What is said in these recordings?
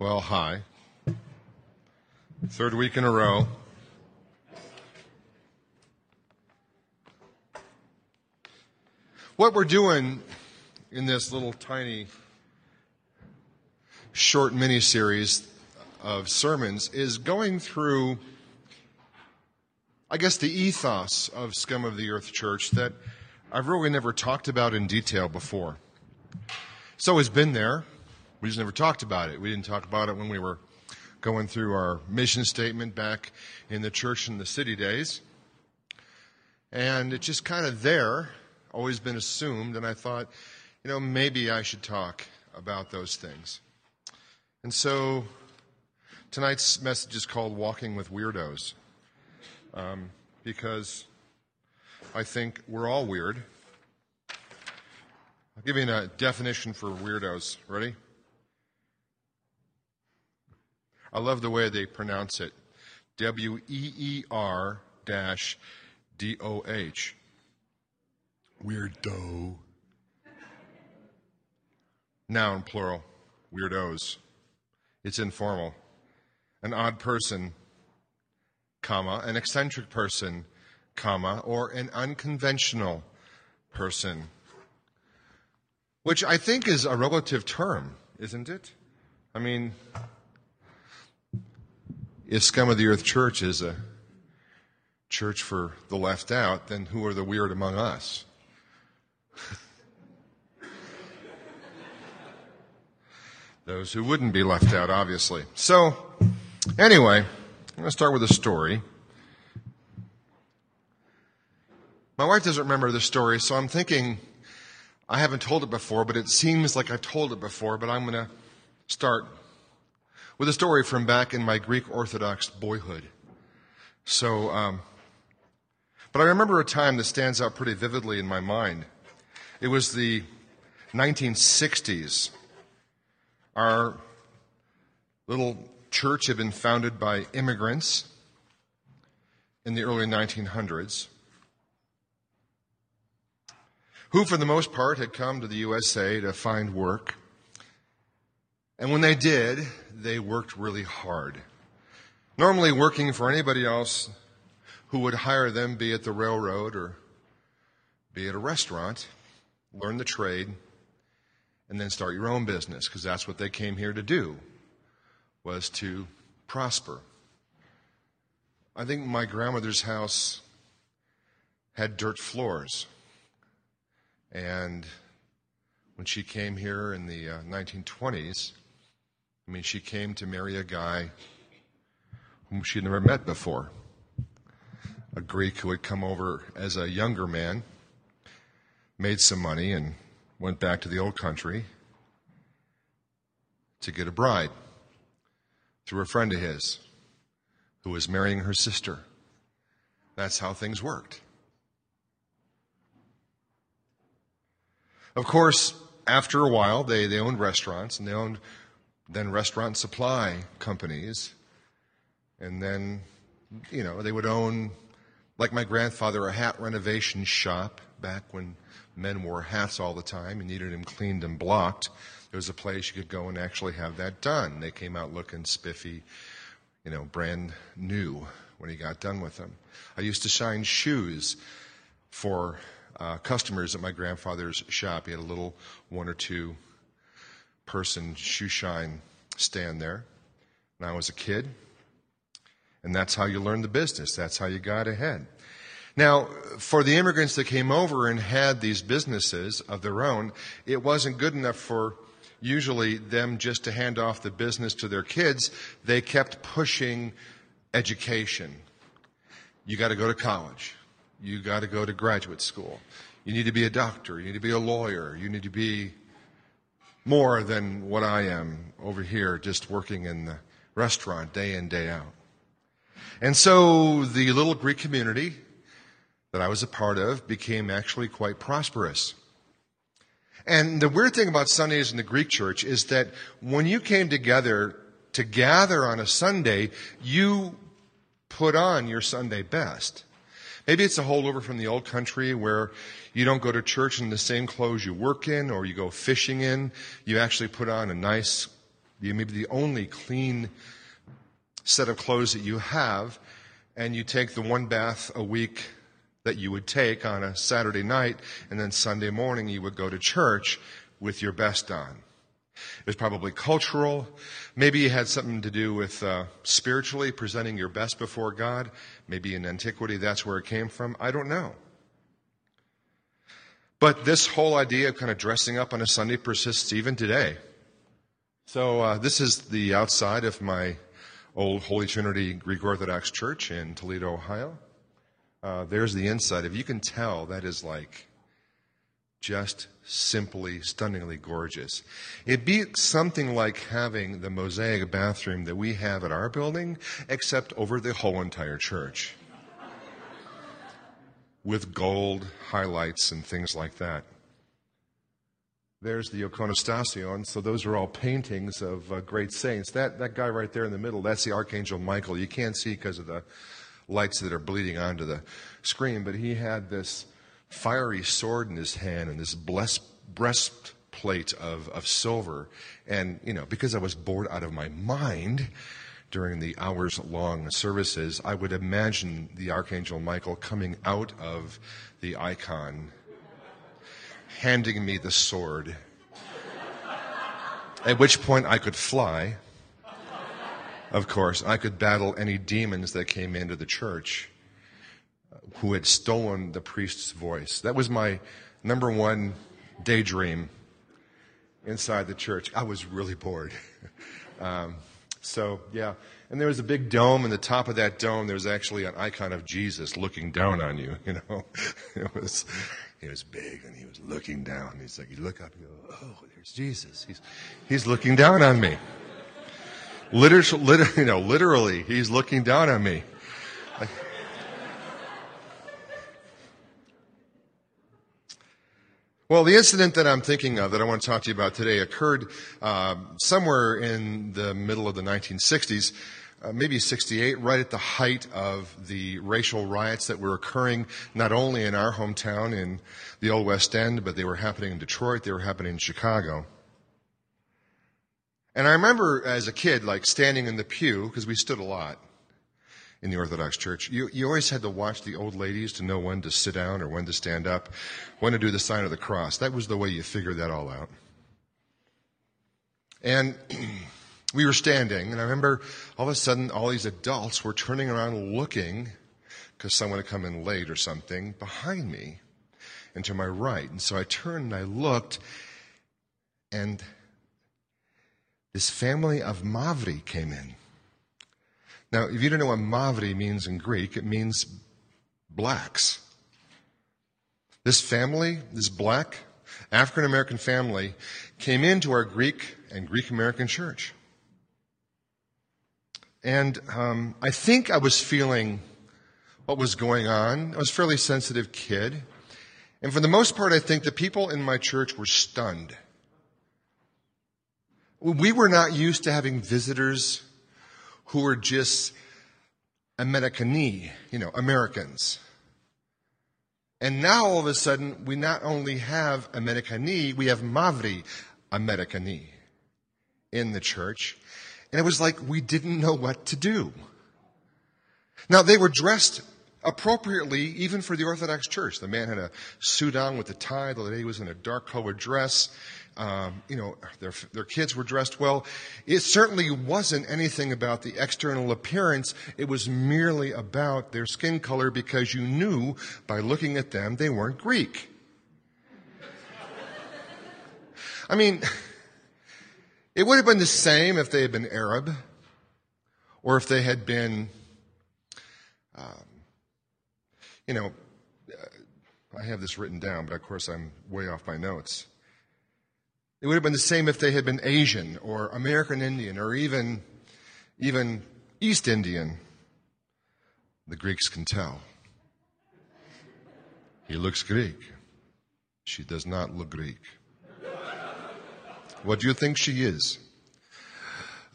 Well, hi. Third week in a row. What we're doing in this little tiny short mini series of sermons is going through, I guess, the ethos of Scum of the Earth Church that I've really never talked about in detail before. It's always been there. We just never talked about it. We didn't talk about it when we were going through our mission statement back in the church in the city days. And it's just kind of there, always been assumed. And I thought, you know, maybe I should talk about those things. And so tonight's message is called Walking with Weirdos. Um, because I think we're all weird. I'll give you a definition for weirdos. Ready? I love the way they pronounce it. W E E R dash D O H. Weirdo. Noun plural. Weirdos. It's informal. An odd person, comma, an eccentric person, comma, or an unconventional person. Which I think is a relative term, isn't it? I mean, if Scum of the Earth Church is a church for the left out, then who are the weird among us? Those who wouldn't be left out, obviously. So, anyway, I'm going to start with a story. My wife doesn't remember the story, so I'm thinking I haven't told it before, but it seems like I've told it before, but I'm going to start with a story from back in my Greek Orthodox boyhood. So, um, but I remember a time that stands out pretty vividly in my mind. It was the 1960s. Our little church had been founded by immigrants in the early 1900s, who, for the most part, had come to the USA to find work and when they did, they worked really hard. Normally working for anybody else who would hire them, be at the railroad or be at a restaurant, learn the trade, and then start your own business, because that's what they came here to do, was to prosper. I think my grandmother's house had dirt floors. And when she came here in the uh, 1920s, I mean, she came to marry a guy whom she'd never met before, a Greek who had come over as a younger man, made some money, and went back to the old country to get a bride through a friend of his who was marrying her sister. That's how things worked. Of course, after a while, they, they owned restaurants and they owned then restaurant supply companies, and then, you know, they would own, like my grandfather, a hat renovation shop back when men wore hats all the time. You needed them cleaned and blocked. There was a place you could go and actually have that done. They came out looking spiffy, you know, brand new when he got done with them. I used to shine shoes for uh, customers at my grandfather's shop. He had a little one or two person shoe shine stand there when I was a kid. And that's how you learned the business. That's how you got ahead. Now, for the immigrants that came over and had these businesses of their own, it wasn't good enough for usually them just to hand off the business to their kids. They kept pushing education. You got to go to college. You got to go to graduate school. You need to be a doctor. You need to be a lawyer. You need to be more than what I am over here just working in the restaurant day in, day out. And so the little Greek community that I was a part of became actually quite prosperous. And the weird thing about Sundays in the Greek church is that when you came together to gather on a Sunday, you put on your Sunday best. Maybe it's a holdover from the old country where you don't go to church in the same clothes you work in or you go fishing in. You actually put on a nice You may be the only clean set of clothes that you have, and you take the one bath a week that you would take on a Saturday night, and then Sunday morning you would go to church with your best on. It was probably cultural. Maybe it had something to do with uh, spiritually presenting your best before God. Maybe in antiquity that's where it came from. I don't know. But this whole idea of kind of dressing up on a Sunday persists even today. So uh, this is the outside of my old Holy Trinity Greek Orthodox Church in Toledo, Ohio. Uh, there's the inside. If you can tell, that is like just simply stunningly gorgeous. It'd be something like having the mosaic bathroom that we have at our building, except over the whole entire church. With gold highlights and things like that. There's the iconostasis. So those are all paintings of uh, great saints. That, that guy right there in the middle, that's the Archangel Michael. You can't see because of the lights that are bleeding onto the screen, but he had this fiery sword in his hand and this blessed breastplate of, of silver. And, you know, because I was bored out of my mind during the hours long services, I would imagine the Archangel Michael coming out of the icon, handing me the sword. At which point I could fly. Of course, I could battle any demons that came into the church who had stolen the priest's voice. That was my number one daydream inside the church. I was really bored. um, so, yeah. And there was a big dome, and the top of that dome, there was actually an icon of Jesus looking down on you. You know, it was he was big, and he was looking down. He's like, you look up, you go, oh, there's Jesus. He's he's looking down on me. Literally, liter, you know, literally, he's looking down on me. Like, Well, the incident that I'm thinking of that I want to talk to you about today occurred uh, somewhere in the middle of the 1960s, uh, maybe 68, right at the height of the racial riots that were occurring not only in our hometown in the Old West End, but they were happening in Detroit, they were happening in Chicago. And I remember as a kid, like standing in the pew, because we stood a lot, in the Orthodox Church. You, you always had to watch the old ladies to know when to sit down or when to stand up, when to do the sign of the cross. That was the way you figured that all out. And we were standing, and I remember all of a sudden all these adults were turning around looking because someone had come in late or something behind me and to my right. And so I turned and I looked, and this family of Mavri came in. Now, if you don't know what Mavri means in Greek, it means blacks. This family, this black African American family, came into our Greek and Greek American church. And um, I think I was feeling what was going on. I was a fairly sensitive kid. And for the most part, I think the people in my church were stunned. We were not used to having visitors who were just Americani, you know, Americans. And now all of a sudden, we not only have Americani, we have Mavri Americani in the church. And it was like we didn't know what to do. Now, they were dressed appropriately even for the Orthodox Church. The man had a suit on with a tie, the lady was in a dark colored dress um, you know, their, their kids were dressed well. It certainly wasn't anything about the external appearance. It was merely about their skin color because you knew by looking at them they weren't Greek. I mean, it would have been the same if they had been Arab or if they had been, um, you know, I have this written down, but of course I'm way off my notes. It would have been the same if they had been Asian or American Indian or even, even East Indian. The Greeks can tell. He looks Greek. She does not look Greek. What do you think she is?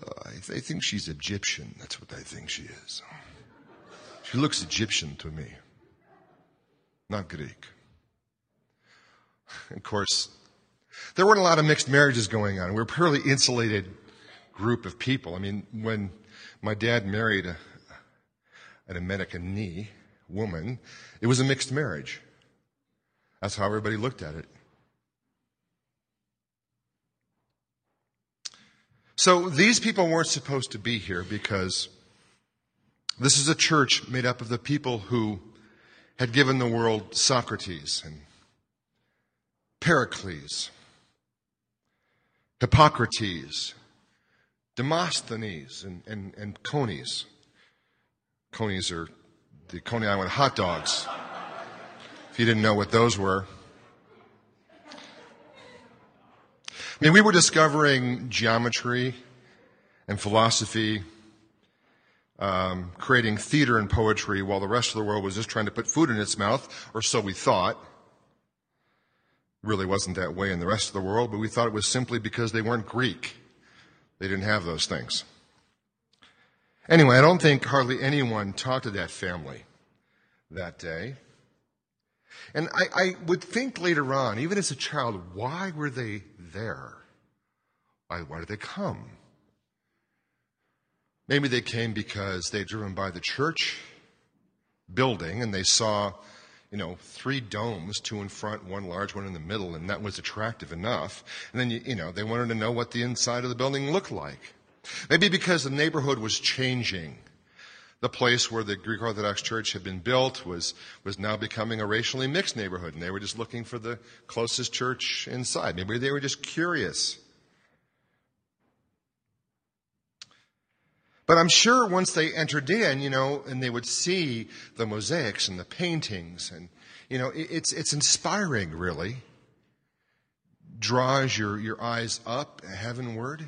Uh, I, I think she's Egyptian. That's what I think she is. She looks Egyptian to me, not Greek. Of course, there weren't a lot of mixed marriages going on. We were a fairly insulated group of people. I mean, when my dad married a, an American woman, it was a mixed marriage. That's how everybody looked at it. So these people weren't supposed to be here because this is a church made up of the people who had given the world Socrates and Pericles, Hippocrates, Demosthenes, and, and, and Conies. Conies are the Coney Island hot dogs. If you didn't know what those were. I mean, we were discovering geometry and philosophy, um, creating theater and poetry while the rest of the world was just trying to put food in its mouth, or so we thought really wasn't that way in the rest of the world, but we thought it was simply because they weren't Greek. They didn't have those things. Anyway, I don't think hardly anyone talked to that family that day. And I, I would think later on, even as a child, why were they there? Why, why did they come? Maybe they came because they'd driven by the church building and they saw you know, three domes, two in front, one large one in the middle, and that was attractive enough. And then, you, you know, they wanted to know what the inside of the building looked like. Maybe because the neighborhood was changing. The place where the Greek Orthodox Church had been built was, was now becoming a racially mixed neighborhood, and they were just looking for the closest church inside. Maybe they were just curious. But I'm sure once they entered in, you know, and they would see the mosaics and the paintings, and, you know, it's, it's inspiring, really. Draws your, your eyes up heavenward.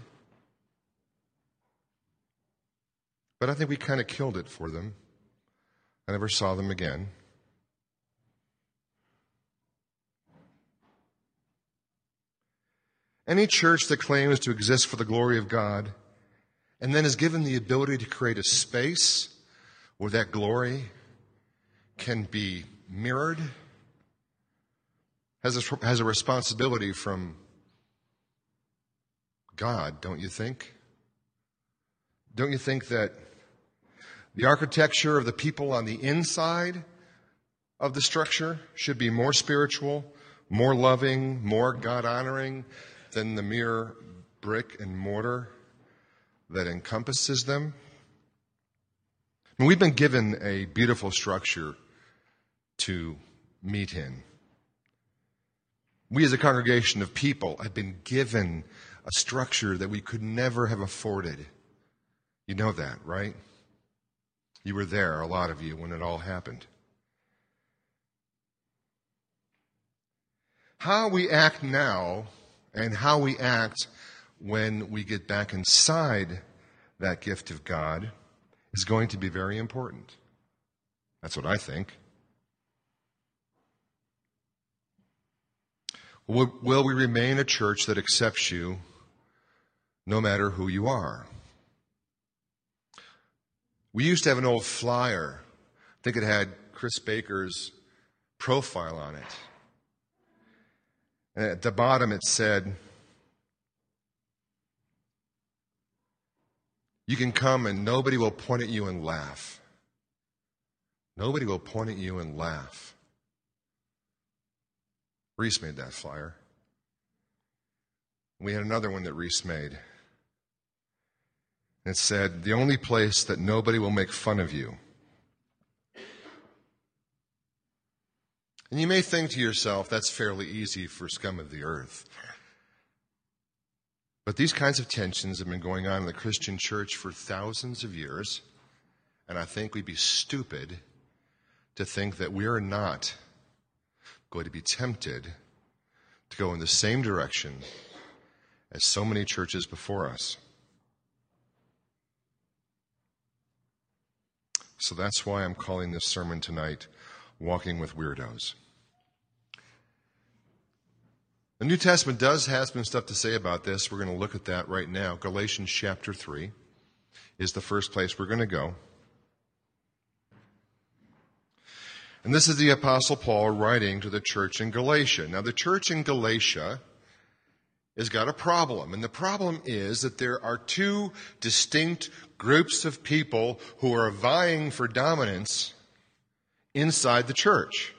But I think we kind of killed it for them. I never saw them again. Any church that claims to exist for the glory of God and then is given the ability to create a space where that glory can be mirrored, has a, has a responsibility from God, don't you think? Don't you think that the architecture of the people on the inside of the structure should be more spiritual, more loving, more God honoring than the mere brick and mortar that encompasses them. And we've been given a beautiful structure to meet in. We as a congregation of people have been given a structure that we could never have afforded. You know that, right? You were there, a lot of you, when it all happened. How we act now and how we act when we get back inside that gift of God is going to be very important. That's what I think. Will, we remain a church that accepts you no matter who you are? We used to have an old flyer. I think it had Chris Baker's profile on it. And at the bottom it said, You can come and nobody will point at you and laugh. Nobody will point at you and laugh. Reese made that flyer. We had another one that Reese made. It said, The only place that nobody will make fun of you. And you may think to yourself, that's fairly easy for scum of the earth. But these kinds of tensions have been going on in the Christian church for thousands of years, and I think we'd be stupid to think that we are not going to be tempted to go in the same direction as so many churches before us. So that's why I'm calling this sermon tonight Walking with Weirdos. The New Testament does have some stuff to say about this. We're going to look at that right now. Galatians chapter 3 is the first place we're going to go. And this is the Apostle Paul writing to the church in Galatia. Now, the church in Galatia has got a problem. And the problem is that there are two distinct groups of people who are vying for dominance inside the church.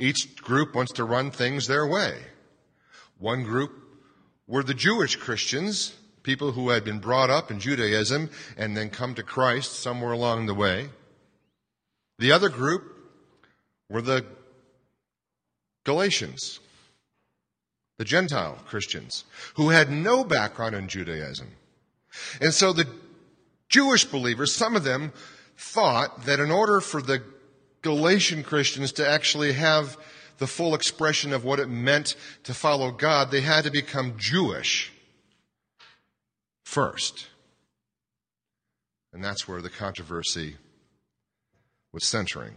Each group wants to run things their way. One group were the Jewish Christians, people who had been brought up in Judaism and then come to Christ somewhere along the way. The other group were the Galatians, the Gentile Christians, who had no background in Judaism. And so the Jewish believers, some of them thought that in order for the Galatian Christians to actually have the full expression of what it meant to follow God, they had to become Jewish first. And that's where the controversy was centering.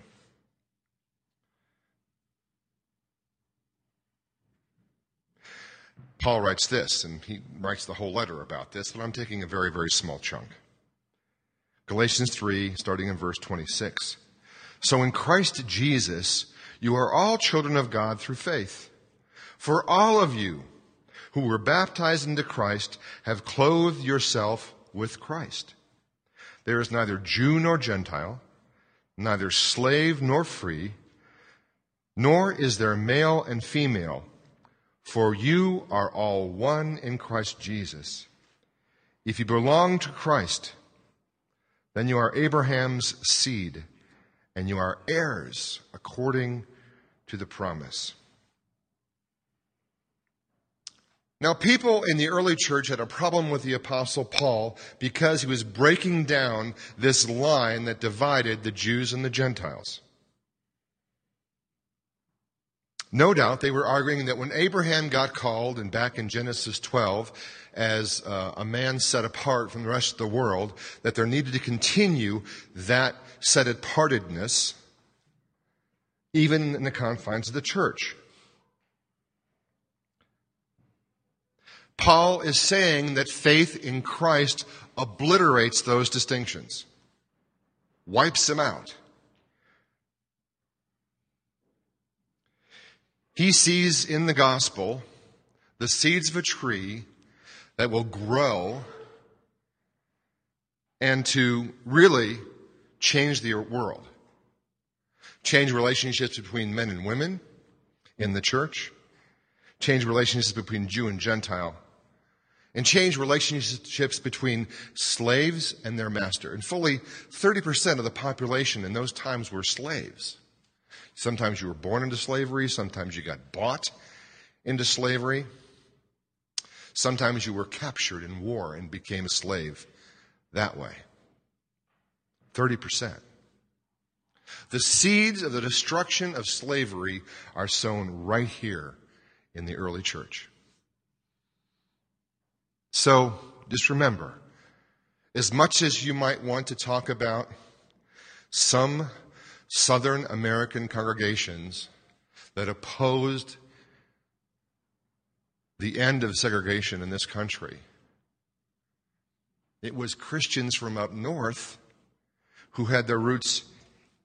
Paul writes this, and he writes the whole letter about this, but I'm taking a very, very small chunk. Galatians 3, starting in verse 26. So in Christ Jesus, you are all children of God through faith. For all of you who were baptized into Christ have clothed yourself with Christ. There is neither Jew nor Gentile, neither slave nor free, nor is there male and female for you are all one in Christ Jesus. If you belong to Christ, then you are Abraham's seed, and you are heirs according to the promise. Now, people in the early church had a problem with the Apostle Paul because he was breaking down this line that divided the Jews and the Gentiles. No doubt they were arguing that when Abraham got called, and back in Genesis 12, as uh, a man set apart from the rest of the world, that there needed to continue that set apartedness even in the confines of the church. Paul is saying that faith in Christ obliterates those distinctions, wipes them out. He sees in the gospel the seeds of a tree that will grow and to really change the world. Change relationships between men and women in the church. Change relationships between Jew and Gentile. And change relationships between slaves and their master. And fully 30% of the population in those times were slaves. Sometimes you were born into slavery, sometimes you got bought into slavery. Sometimes you were captured in war and became a slave that way. 30%. The seeds of the destruction of slavery are sown right here in the early church. So just remember, as much as you might want to talk about some Southern American congregations that opposed the end of segregation in this country. It was Christians from up north who had their roots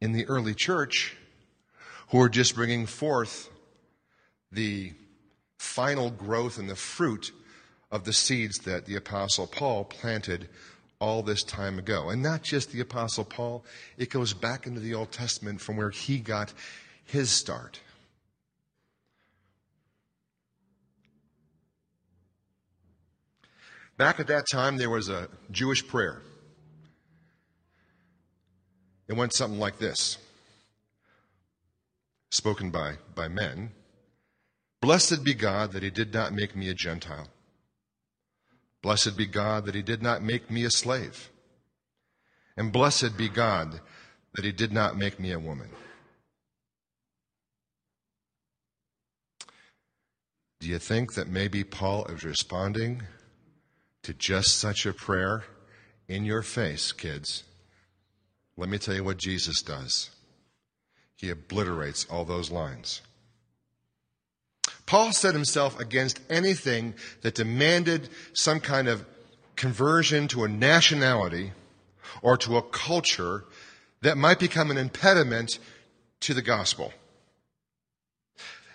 in the early church who were just bringing forth the final growth and the fruit of the seeds that the Apostle Paul planted all this time ago. And not just the Apostle Paul, it goes back into the Old Testament from where he got his start. Back at that time, there was a Jewish prayer. It went something like this, spoken by, by men Blessed be God that he did not make me a Gentile Blessed be God that he did not make me a slave. And blessed be God that he did not make me a woman. Do you think that maybe Paul is responding to just such a prayer in your face, kids? Let me tell you what Jesus does. He obliterates all those lines. Paul set himself against anything that demanded some kind of conversion to a nationality or to a culture that might become an impediment to the gospel.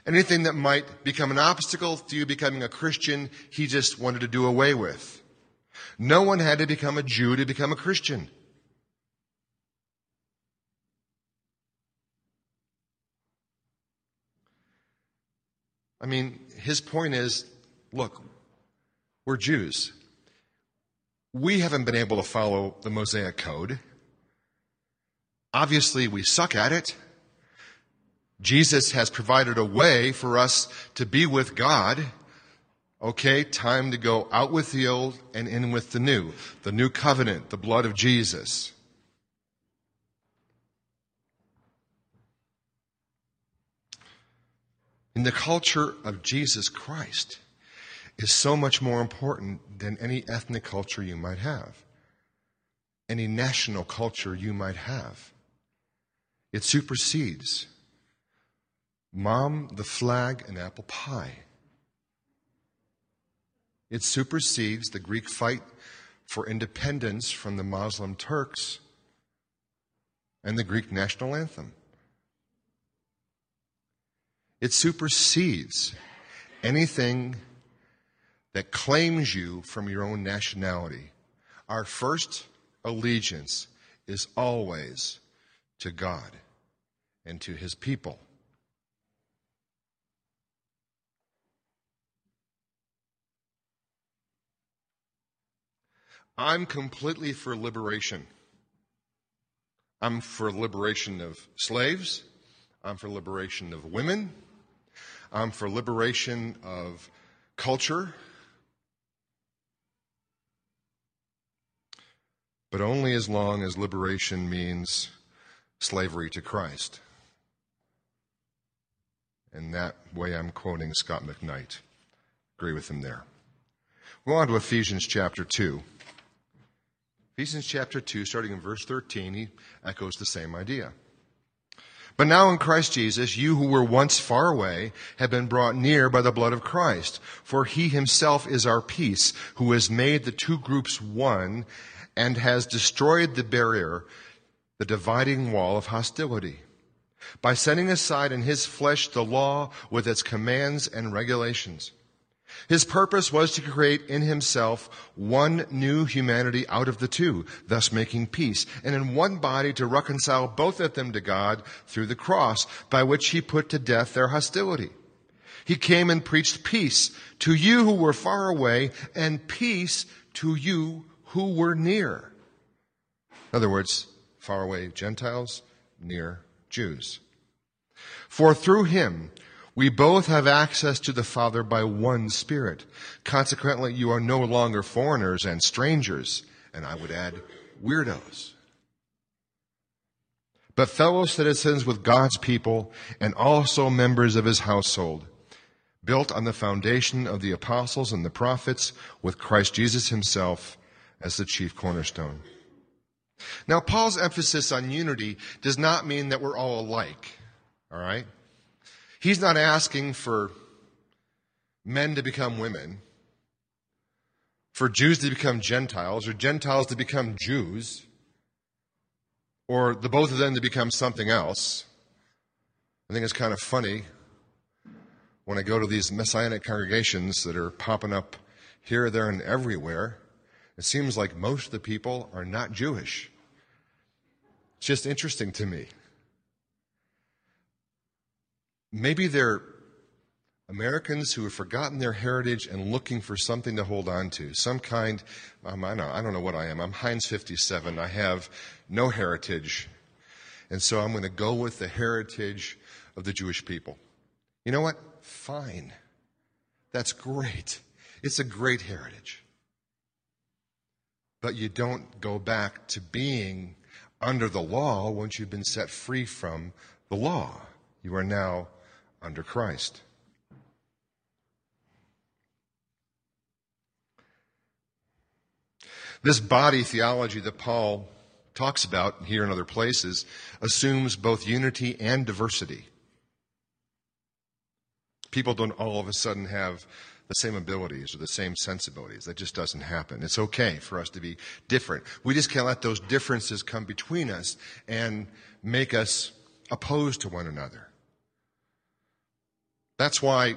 Anything that might become an obstacle to you becoming a Christian, he just wanted to do away with. No one had to become a Jew to become a Christian. I mean, his point is look, we're Jews. We haven't been able to follow the Mosaic Code. Obviously, we suck at it. Jesus has provided a way for us to be with God. Okay, time to go out with the old and in with the new. The new covenant, the blood of Jesus. In the culture of Jesus Christ is so much more important than any ethnic culture you might have, any national culture you might have. It supersedes mom, the flag, and apple pie. It supersedes the Greek fight for independence from the Muslim Turks and the Greek national anthem. It supersedes anything that claims you from your own nationality. Our first allegiance is always to God and to his people. I'm completely for liberation. I'm for liberation of slaves. I'm for liberation of women. I'm for liberation of culture. But only as long as liberation means slavery to Christ. And that way I'm quoting Scot McKnight. Agree with him there. We go on to Ephesians chapter 2. Ephesians chapter 2, starting in verse 13, he echoes the same idea. But now in Christ Jesus, you who were once far away have been brought near by the blood of Christ. For he himself is our peace, who has made the two groups one and has destroyed the barrier the dividing wall of hostility by setting aside in his flesh the law with its commands and regulations. His purpose was to create in himself one new humanity out of the two, thus making peace, and in one body to reconcile both of them to God through the cross, by which he put to death their hostility. He came and preached peace to you who were far away and peace to you who were near. In other words, far away Gentiles, near Jews. For through him, we both have access to the Father by one Spirit. Consequently, you are no longer foreigners and strangers, and I would add, weirdos. But fellow citizens with God's people and also members of his household, built on the foundation of the apostles and the prophets, with Christ Jesus himself as the chief cornerstone. Now, Paul's emphasis on unity does not mean that we're all alike, all right? He's not asking for men to become women, for Jews to become Gentiles, or Gentiles to become Jews, or the both of them to become something else. I think it's kind of funny when I go to these messianic congregations that are popping up here, there, and everywhere. It seems like most of the people are not Jewish. It's just interesting to me. Maybe they're Americans who have forgotten their heritage and looking for something to hold on to, some kind. Um, I, I don't know what I am. I'm Heinz 57. I have no heritage. And so I'm going to go with the heritage of the Jewish people. You know what? Fine. That's great. It's a great heritage. But you don't go back to being under the law once you've been set free from the law. You are now under Christ. This body theology that Paul talks about here in other places assumes both unity and diversity. People don't all of a sudden have the same abilities or the same sensibilities. That just doesn't happen. It's okay for us to be different. We just can't let those differences come between us and make us opposed to one another. That's why,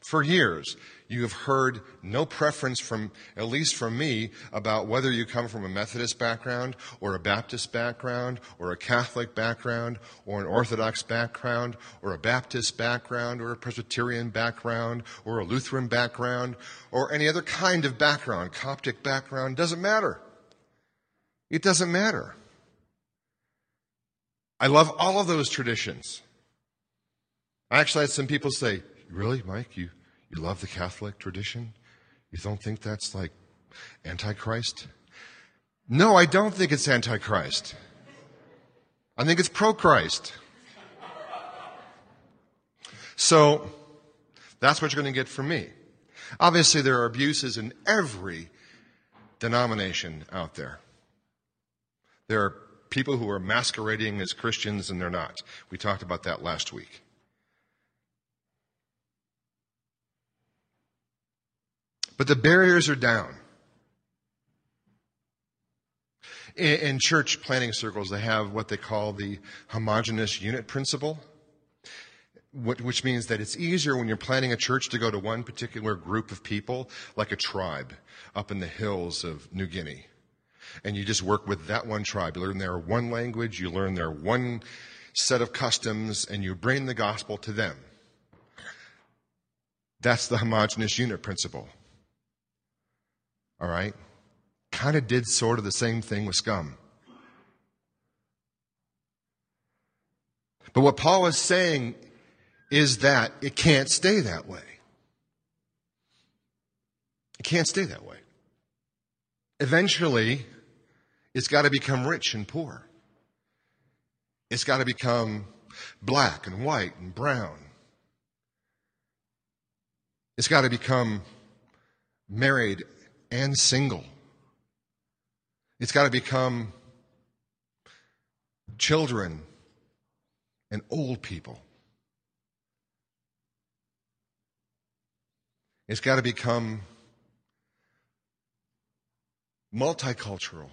for years, you have heard no preference from, at least from me, about whether you come from a Methodist background or a Baptist background or a Catholic background or an Orthodox background or a Baptist background or a Presbyterian background or a Lutheran background or any other kind of background, Coptic background, doesn't matter. It doesn't matter. I love all of those traditions. I actually had some people say, Really, Mike? You, you love the Catholic tradition? You don't think that's like Antichrist? No, I don't think it's Antichrist. I think it's pro Christ. So, that's what you're going to get from me. Obviously, there are abuses in every denomination out there. There are people who are masquerading as Christians and they're not. We talked about that last week. But the barriers are down. In, in church planning circles, they have what they call the homogenous unit principle, which means that it's easier when you're planning a church to go to one particular group of people, like a tribe up in the hills of New Guinea. And you just work with that one tribe. You learn their one language, you learn their one set of customs, and you bring the gospel to them. That's the homogenous unit principle. All right? Kind of did sort of the same thing with scum. But what Paul is saying is that it can't stay that way. It can't stay that way. Eventually, it's got to become rich and poor. It's got to become black and white and brown. It's got to become married and single. It's got to become children and old people. It's got to become multicultural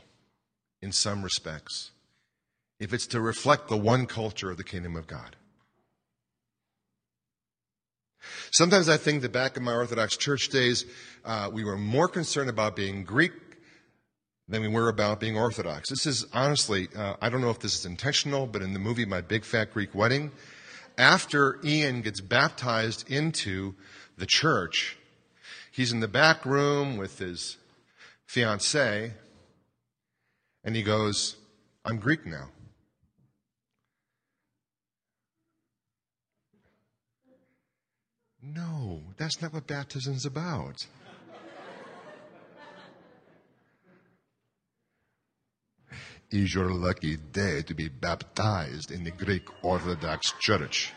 in some respects if it's to reflect the one culture of the kingdom of God. Sometimes I think that back in my Orthodox church days, uh, we were more concerned about being Greek than we were about being Orthodox. This is honestly, uh, I don't know if this is intentional, but in the movie My Big Fat Greek Wedding, after Ian gets baptized into the church, he's in the back room with his fiancee, and he goes, I'm Greek now. No, that's not what baptism's about. Is your lucky day to be baptized in the Greek Orthodox Church?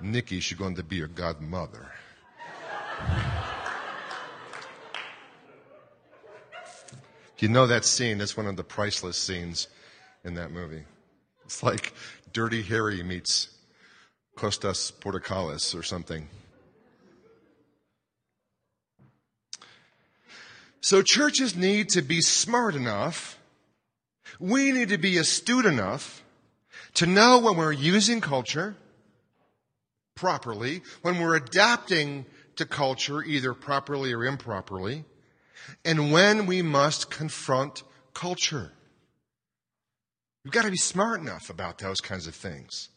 Nikki, she's going to be your godmother. you know that scene? That's one of the priceless scenes in that movie. It's like Dirty Harry meets Costas Portokalos or something. So churches need to be smart enough. We need to be astute enough to know when we're using culture properly, when we're adapting to culture either properly or improperly, and when we must confront culture. We've got to be smart enough about those kinds of things.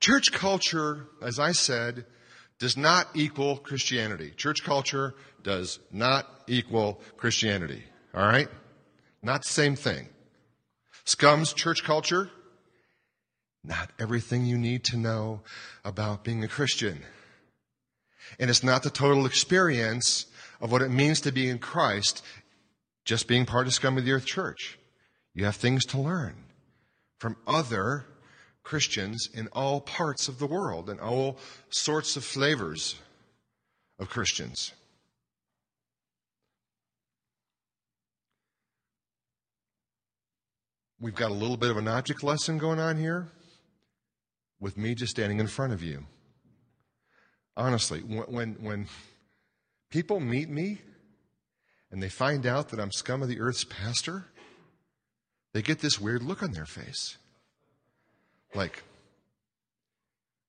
Church culture, as I said, does not equal Christianity. Church culture does not equal Christianity. All right? Not the same thing. Scum's church culture, not everything you need to know about being a Christian. And it's not the total experience of what it means to be in Christ just being part of Scum of the Earth Church. You have things to learn from other Christians in all parts of the world and all sorts of flavors of Christians. We've got a little bit of an object lesson going on here with me just standing in front of you. Honestly, when, when people meet me and they find out that I'm scum of the earth's pastor, they get this weird look on their face. Like,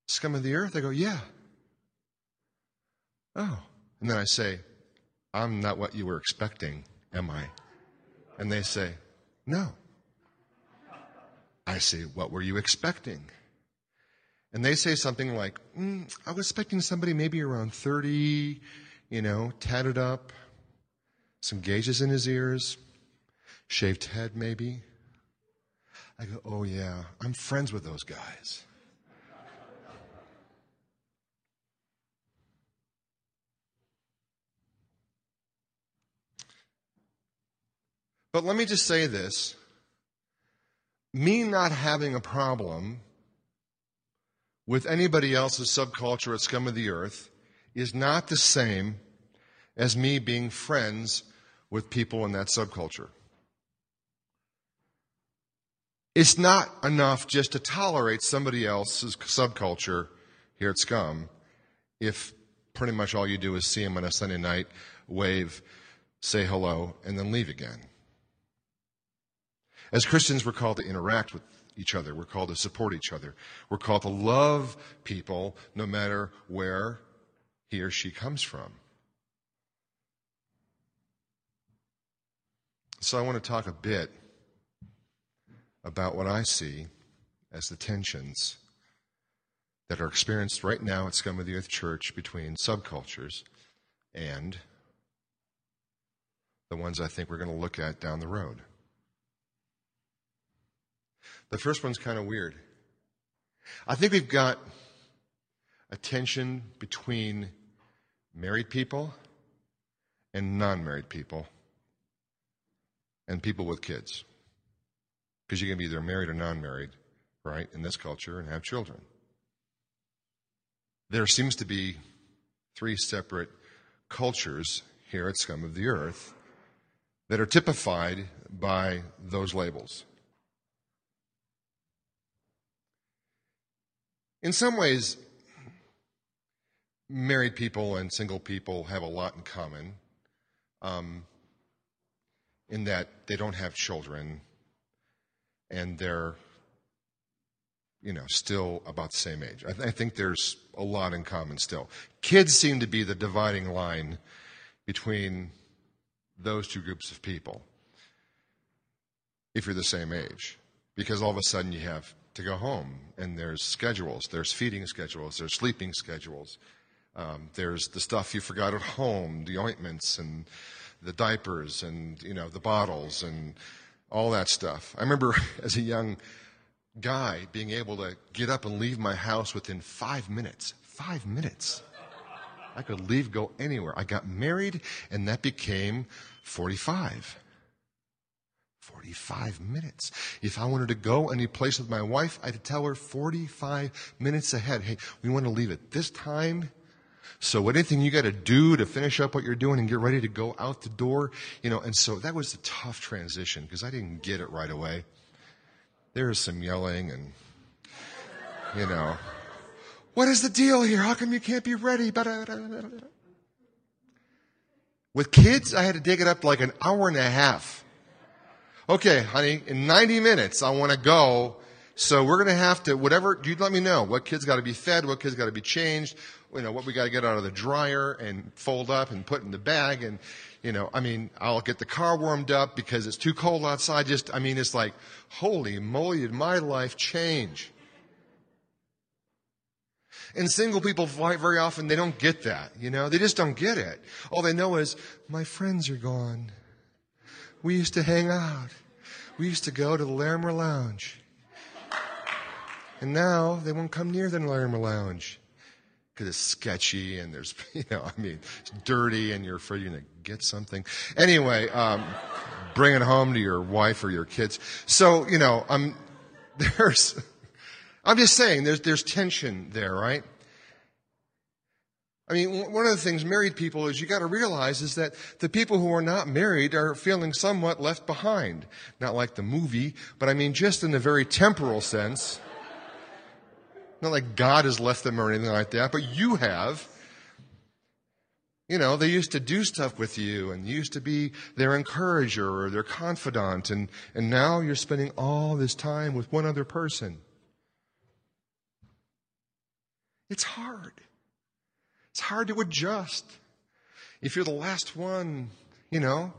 scum of the earth? I go, yeah. Oh. And then I say, I'm not what you were expecting, am I? And they say, no. I say, what were you expecting? And they say something like, mm, I was expecting somebody maybe around 30, you know, tatted up, some gauges in his ears, shaved head maybe. I go, oh yeah, I'm friends with those guys. But let me just say this. Me not having a problem with anybody else's subculture at Scum of the Earth is not the same as me being friends with people in that subculture. It's not enough just to tolerate somebody else's subculture here at Scum if pretty much all you do is see them on a Sunday night, wave, say hello, and then leave again. As Christians, we're called to interact with each other. We're called to support each other. We're called to love people no matter where he or she comes from. So I want to talk a bit about what I see as the tensions that are experienced right now at Scum of the Earth Church between subcultures and the ones I think we're going to look at down the road. The first one's kind of weird. I think we've got a tension between married people and non married people and people with kids. Because you can be either married or non married, right, in this culture and have children. There seems to be three separate cultures here at Scum of the Earth that are typified by those labels. In some ways, married people and single people have a lot in common um, in that they don't have children and they're you know still about the same age. I, th- I, think there's a lot in common still. Kids seem to be the dividing line between those two groups of people if you're the same age because all of a sudden you have to go home, and there's schedules, there's feeding schedules, there's sleeping schedules, um, there's the stuff you forgot at home, the ointments and the diapers and you know the bottles and all that stuff. I remember as a young guy being able to get up and leave my house within five minutes. Five minutes. I could leave, go anywhere. I got married, and that became 45. 45 minutes. If I wanted to go any place with my wife, I had to tell her 45 minutes ahead. Hey, we want to leave at this time. So anything you got to do to finish up what you're doing and get ready to go out the door, you know, and so that was a tough transition because I didn't get it right away. There was some yelling and, you know, what is the deal here? How come you can't be ready? With kids, I had to dig it up like an hour and a half okay, honey, in 90 minutes, I want to go. So we're going to have to, whatever, you let me know what kids got to be fed, what kids got to be changed, you know, what we got to get out of the dryer and fold up and put in the bag. And, you know, I mean, I'll get the car warmed up because it's too cold outside. Just, I mean, it's like, holy moly, did my life change? And single people very often, they don't get that, you know, they just don't get it. All they know is, my friends are gone. We used to hang out. We used to go to the Larimer Lounge. And now they won't come near the Larimer Lounge because it's sketchy and there's, you know, I mean, it's dirty and you're afraid you're going to get something. Anyway, um, bring it home to your wife or your kids. So, you know, I'm, there's, I'm just saying there's, there's tension there, right? I mean, one of the things married people is you got to realize is that the people who are not married are feeling somewhat left behind. Not like the movie, but I mean just in the very temporal sense. Not like God has left them or anything like that, but you have. You know, they used to do stuff with you and used to be their encourager or their confidant, and, and now you're spending all this time with one other person. It's hard. It's hard to adjust. If you're the last one, you know,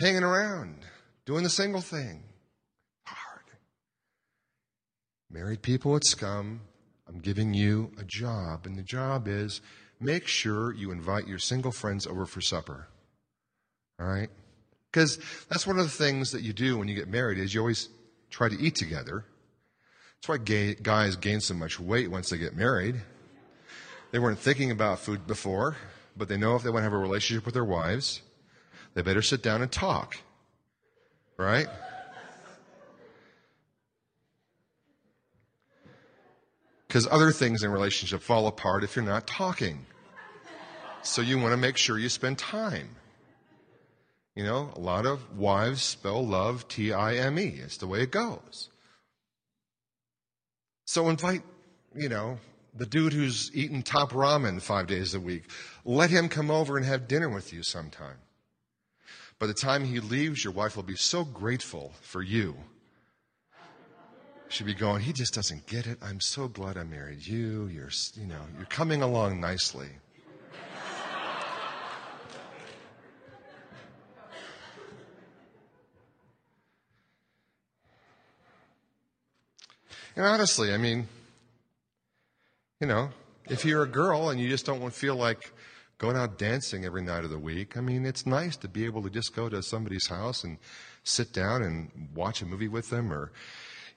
hanging around, doing the single thing, hard. Married people at Scum, I'm giving you a job, and the job is make sure you invite your single friends over for supper. All right? Because that's one of the things that you do when you get married is you always try to eat together. That's why gay, guys gain so much weight once they get married. They weren't thinking about food before, but they know if they want to have a relationship with their wives, they better sit down and talk. Right? Because other things in relationship fall apart if you're not talking. So you want to make sure you spend time. You know, a lot of wives spell love T I M E. It's the way it goes. So invite, you know, the dude who's eating top ramen five days a week. Let him come over and have dinner with you sometime. By the time he leaves, your wife will be so grateful for you should be going, he just doesn't get it. I'm so glad I married you. You're, you know, you're coming along nicely. and honestly, I mean, you know, if you're a girl and you just don't feel like going out dancing every night of the week, I mean, it's nice to be able to just go to somebody's house and sit down and watch a movie with them or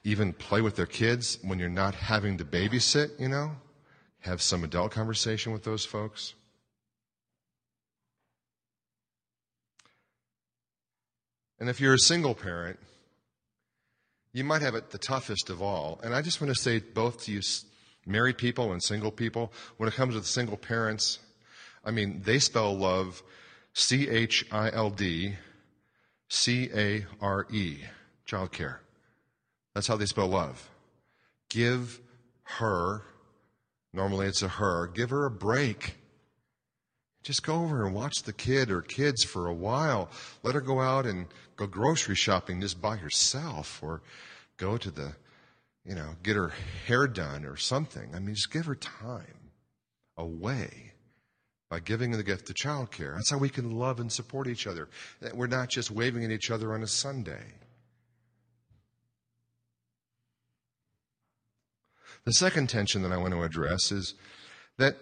even play with their kids when you're not having to babysit, you know? Have some adult conversation with those folks. And if you're a single parent, you might have it the toughest of all. And I just want to say both to you married people and single people, when it comes to the single parents, I mean, they spell love C H I L D C A R E, child care. That's how they spell love. Give her, normally it's a her, give her a break. Just go over and watch the kid or kids for a while. Let her go out and go grocery shopping just by herself or go to the, you know, get her hair done or something. I mean, just give her time away by giving the gift of childcare. That's how we can love and support each other. We're not just waving at each other on a Sunday. The second tension that I want to address is that,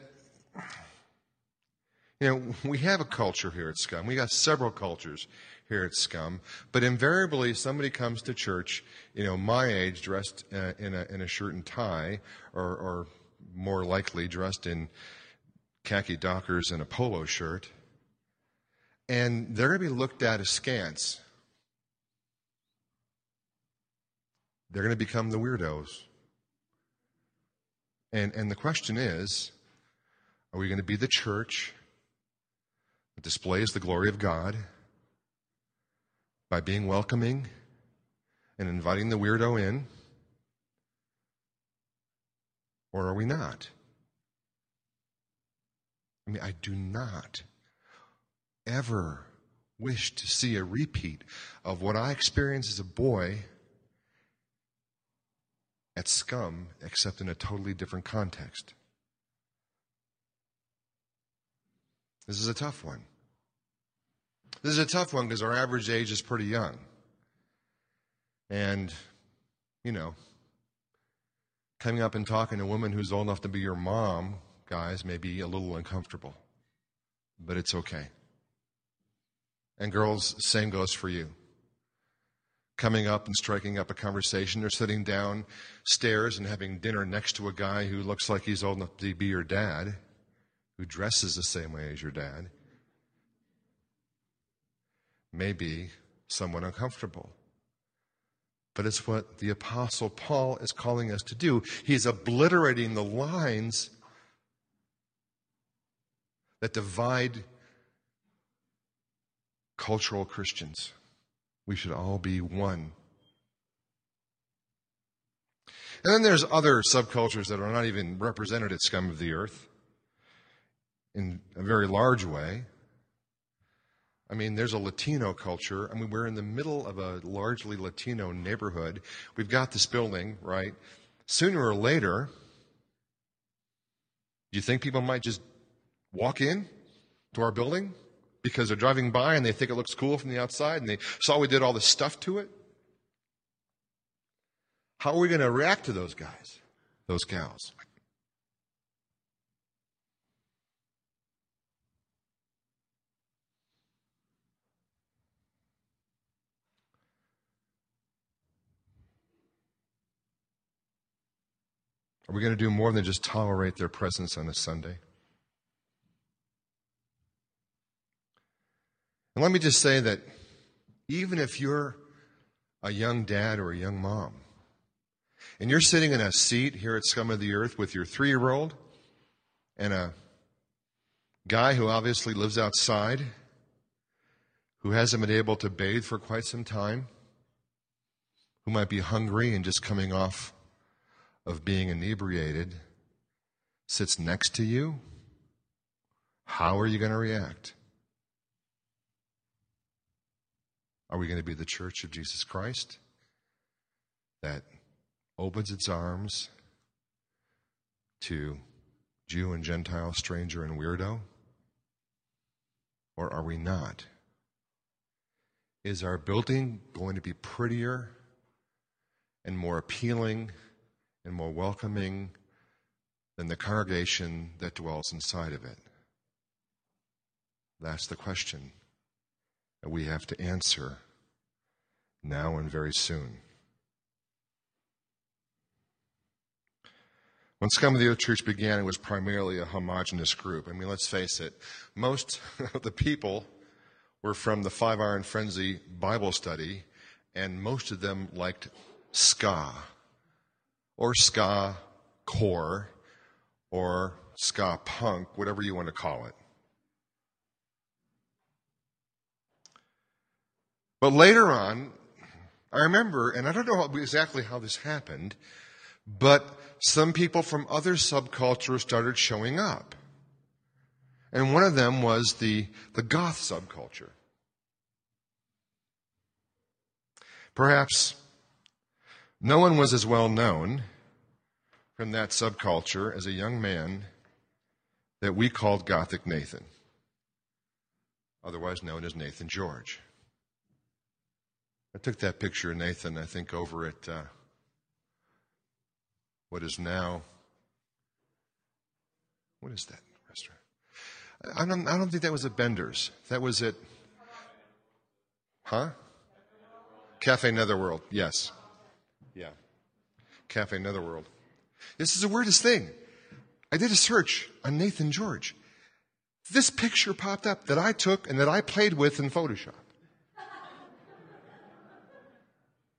you know, we have a culture here at Scum. We got several cultures here at Scum, but invariably somebody comes to church, you know, my age, dressed uh, in, a, in a shirt and tie, or, or more likely dressed in khaki dockers and a polo shirt, and they're going to be looked at askance. They're going to become the weirdos. And, and the question is are we going to be the church that displays the glory of God by being welcoming and inviting the weirdo in? Or are we not? I mean, I do not ever wish to see a repeat of what I experienced as a boy at scum, except in a totally different context. This is a tough one. This is a tough one because our average age is pretty young. And, you know, coming up and talking to a woman who's old enough to be your mom, guys, may be a little uncomfortable. But it's okay. And girls, same goes for you coming up and striking up a conversation or sitting downstairs and having dinner next to a guy who looks like he's old enough to be your dad, who dresses the same way as your dad, may be somewhat uncomfortable. But it's what the Apostle Paul is calling us to do. He's obliterating the lines that divide cultural Christians. We should all be one. And then there's other subcultures that are not even represented at Scum of the Earth. in a very large way. I mean, there's a Latino culture. I mean, we're in the middle of a largely Latino neighborhood. We've got this building, right? Sooner or later, do you think people might just walk in to our building because they're driving by and they think it looks cool from the outside and they saw we did all this stuff to it? How are we going to react to those guys, those gals? Are we going to do more than just tolerate their presence on a Sunday? And let me just say that even if you're a young dad or a young mom, and you're sitting in a seat here at Scum of the Earth with your three year old and a guy who obviously lives outside, who hasn't been able to bathe for quite some time, who might be hungry and just coming off of being inebriated sits next to you, how are you going to react? Are we going to be the church of Jesus Christ that opens its arms to Jew and Gentile, stranger and weirdo? Or are we not? Is our building going to be prettier and more appealing and more welcoming than the congregation that dwells inside of it? That's the question that we have to answer now and very soon. When Scum of the Earth Church began, it was primarily a homogenous group. I mean, let's face it, most of the people were from the Five Iron Frenzy Bible study, and most of them liked ska or ska core or ska punk, whatever you want to call it. But later on, I remember, and I don't know exactly how this happened, but some people from other subcultures started showing up. And one of them was the, the goth subculture. Perhaps no one was as well known from that subculture as a young man that we called Gothic Nathan, otherwise known as Nathan George. I took that picture Nathan, I think, over at uh, what is now, what is that restaurant? I don't, I don't think that was at Bender's. That was at, huh? Cafe Netherworld, yes. Yeah. Cafe Netherworld. This is the weirdest thing. I did a search on Nathan George. This picture popped up that I took and that I played with in Photoshop.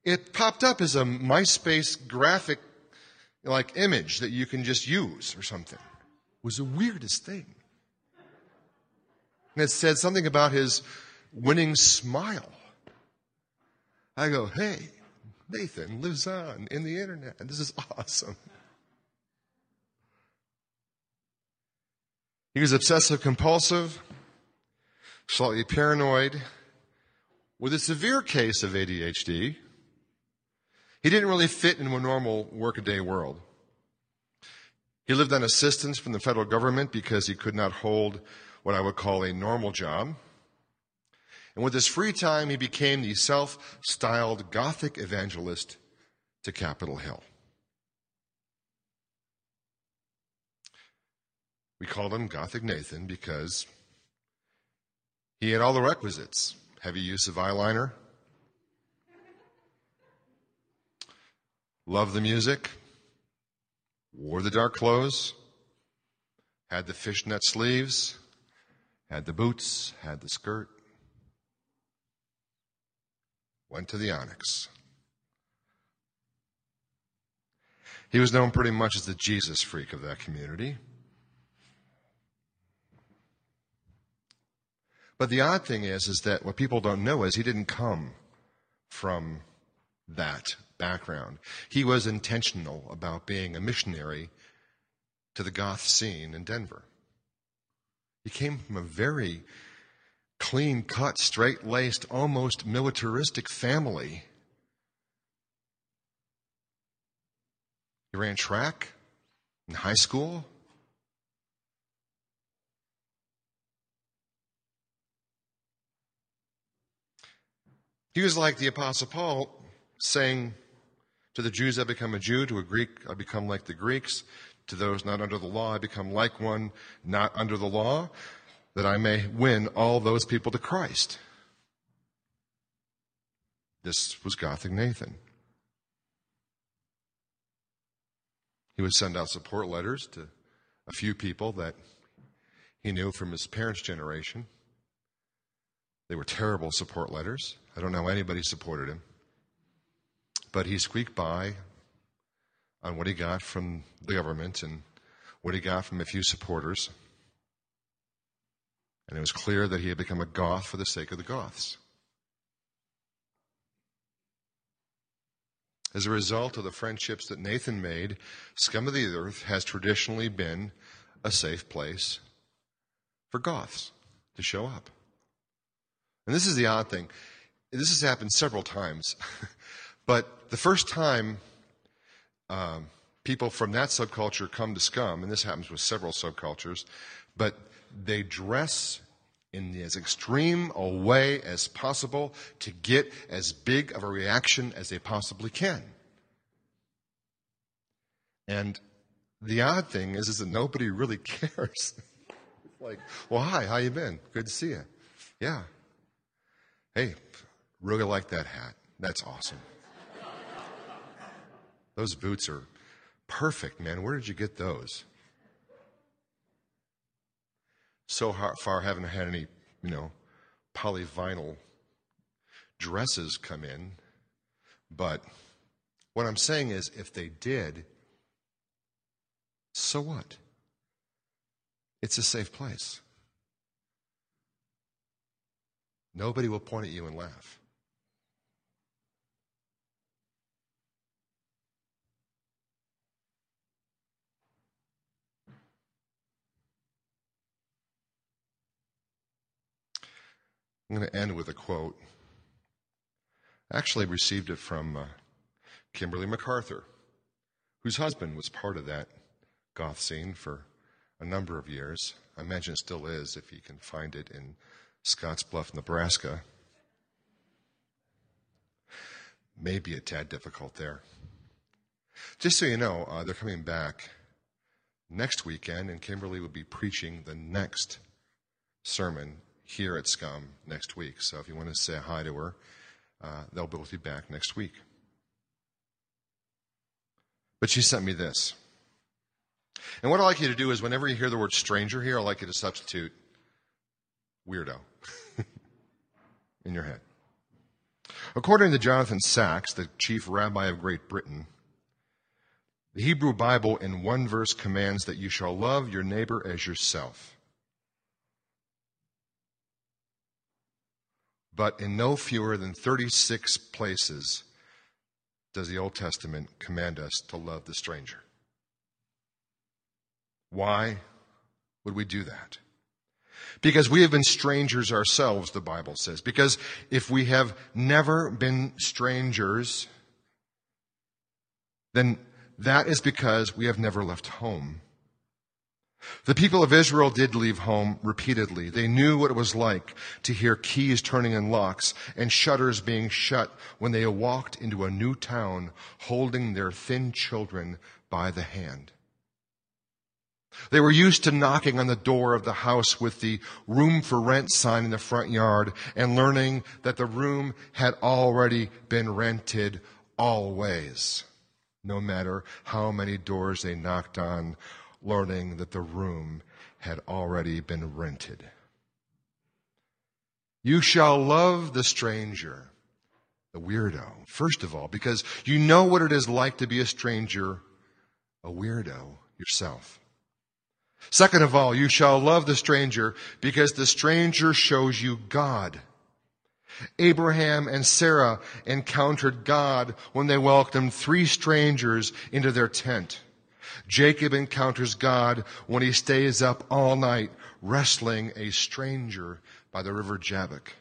It popped up as a MySpace graphic like image that you can just use or something. It was the weirdest thing. And it said something about his winning smile. I go, hey, Nathan lives on in the internet. This is awesome. He was obsessive compulsive, slightly paranoid, with a severe case of ADHD. He didn't really fit into a normal workaday world. He lived on assistance from the federal government because he could not hold what I would call a normal job. And with his free time, he became the self styled Gothic evangelist to Capitol Hill. We called him Gothic Nathan because he had all the requisites heavy use of eyeliner, loved the music, wore the dark clothes, had the fishnet sleeves, had the boots, had the skirt, went to the Onyx. He was known pretty much as the Jesus freak of that community. But the odd thing is, is that what people don't know is he didn't come from that background. He was intentional about being a missionary to the goth scene in Denver. He came from a very clean cut, straight laced, almost militaristic family. He ran track in high school. He was like the Apostle Paul saying to the Jews, I become a Jew. To a Greek, I become like the Greeks. To those not under the law, I become like one not under the law, that I may win all those people to Christ. This was Gothic Nathan. He would send out support letters to a few people that he knew from his parents' generation. They were terrible support letters. I don't know how anybody supported him. But he squeaked by on what he got from the government and what he got from a few supporters. And it was clear that he had become a Goth for the sake of the Goths. As a result of the friendships that Nathan made, Scum of the Earth has traditionally been a safe place for Goths to show up. And this is the odd thing. This has happened several times. but the first time um, people from that subculture come to Scum, and this happens with several subcultures, but they dress in as extreme a way as possible to get as big of a reaction as they possibly can. And the odd thing is, is that nobody really cares. like, well, hi, how you been? Good to see you. Yeah. Hey, really like that hat. That's awesome. Those boots are perfect, man. Where did you get those? so far I haven't had any, you know, polyvinyl dresses come in. But what I'm saying is, if they did, so what? It's a safe place. Nobody will point at you and laugh. I'm going to end with a quote. I actually received it from uh, Kimberly MacArthur, whose husband was part of that goth scene for a number of years. I imagine it still is if you can find it in Scottsbluff, Nebraska. Maybe a tad difficult there. Just so you know, uh, they're coming back next weekend, and Kimberly will be preaching the next sermon here at Scum next week. So if you want to say hi to her, uh, they'll both be back next week. But she sent me this. And what I'd like you to do is whenever you hear the word stranger here, I'd like you to substitute weirdo in your head. According to Jonathan Sacks, the chief rabbi of Great Britain, the Hebrew Bible in one verse commands that you shall love your neighbor as yourself. But in no fewer than 36 places does the Old Testament command us to love the stranger. Why would we do that? Because we have been strangers ourselves, the Bible says. Because if we have never been strangers, then that is because we have never left home. The people of Israel did leave home repeatedly. They knew what it was like to hear keys turning in locks and shutters being shut when they walked into a new town holding their thin children by the hand. They were used to knocking on the door of the house with the room for rent sign in the front yard and learning that the room had already been rented always, no matter how many doors they knocked on learning that the room had already been rented. You shall love the stranger, the weirdo, first of all, because you know what it is like to be a stranger, a weirdo yourself. Second of all, you shall love the stranger because the stranger shows you God. Abraham and Sarah encountered God when they welcomed three strangers into their tent. Jacob encounters God when he stays up all night wrestling a stranger by the river Jabbok.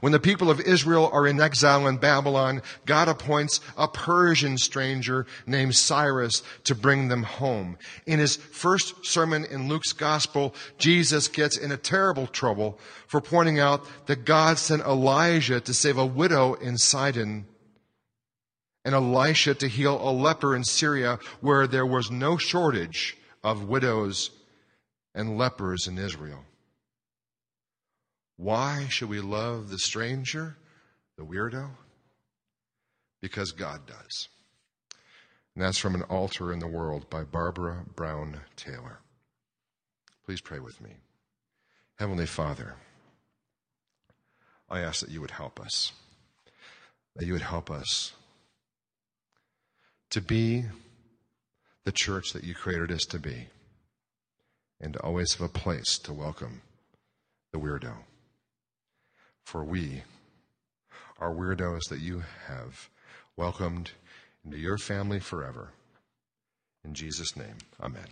When the people of Israel are in exile in Babylon, God appoints a Persian stranger named Cyrus to bring them home. In his first sermon in Luke's gospel, Jesus gets in a terrible trouble for pointing out that God sent Elijah to save a widow in Sidon and Elisha to heal a leper in Syria where there was no shortage of widows and lepers in Israel. Why should we love the stranger, the weirdo? Because God does. And that's from An Altar in the World by Barbara Brown Taylor. Please pray with me. Heavenly Father, I ask that you would help us, that you would help us to be the church that you created us to be, and to always have a place to welcome the weirdo for we are weirdos that you have welcomed into your family forever. In Jesus' name, amen.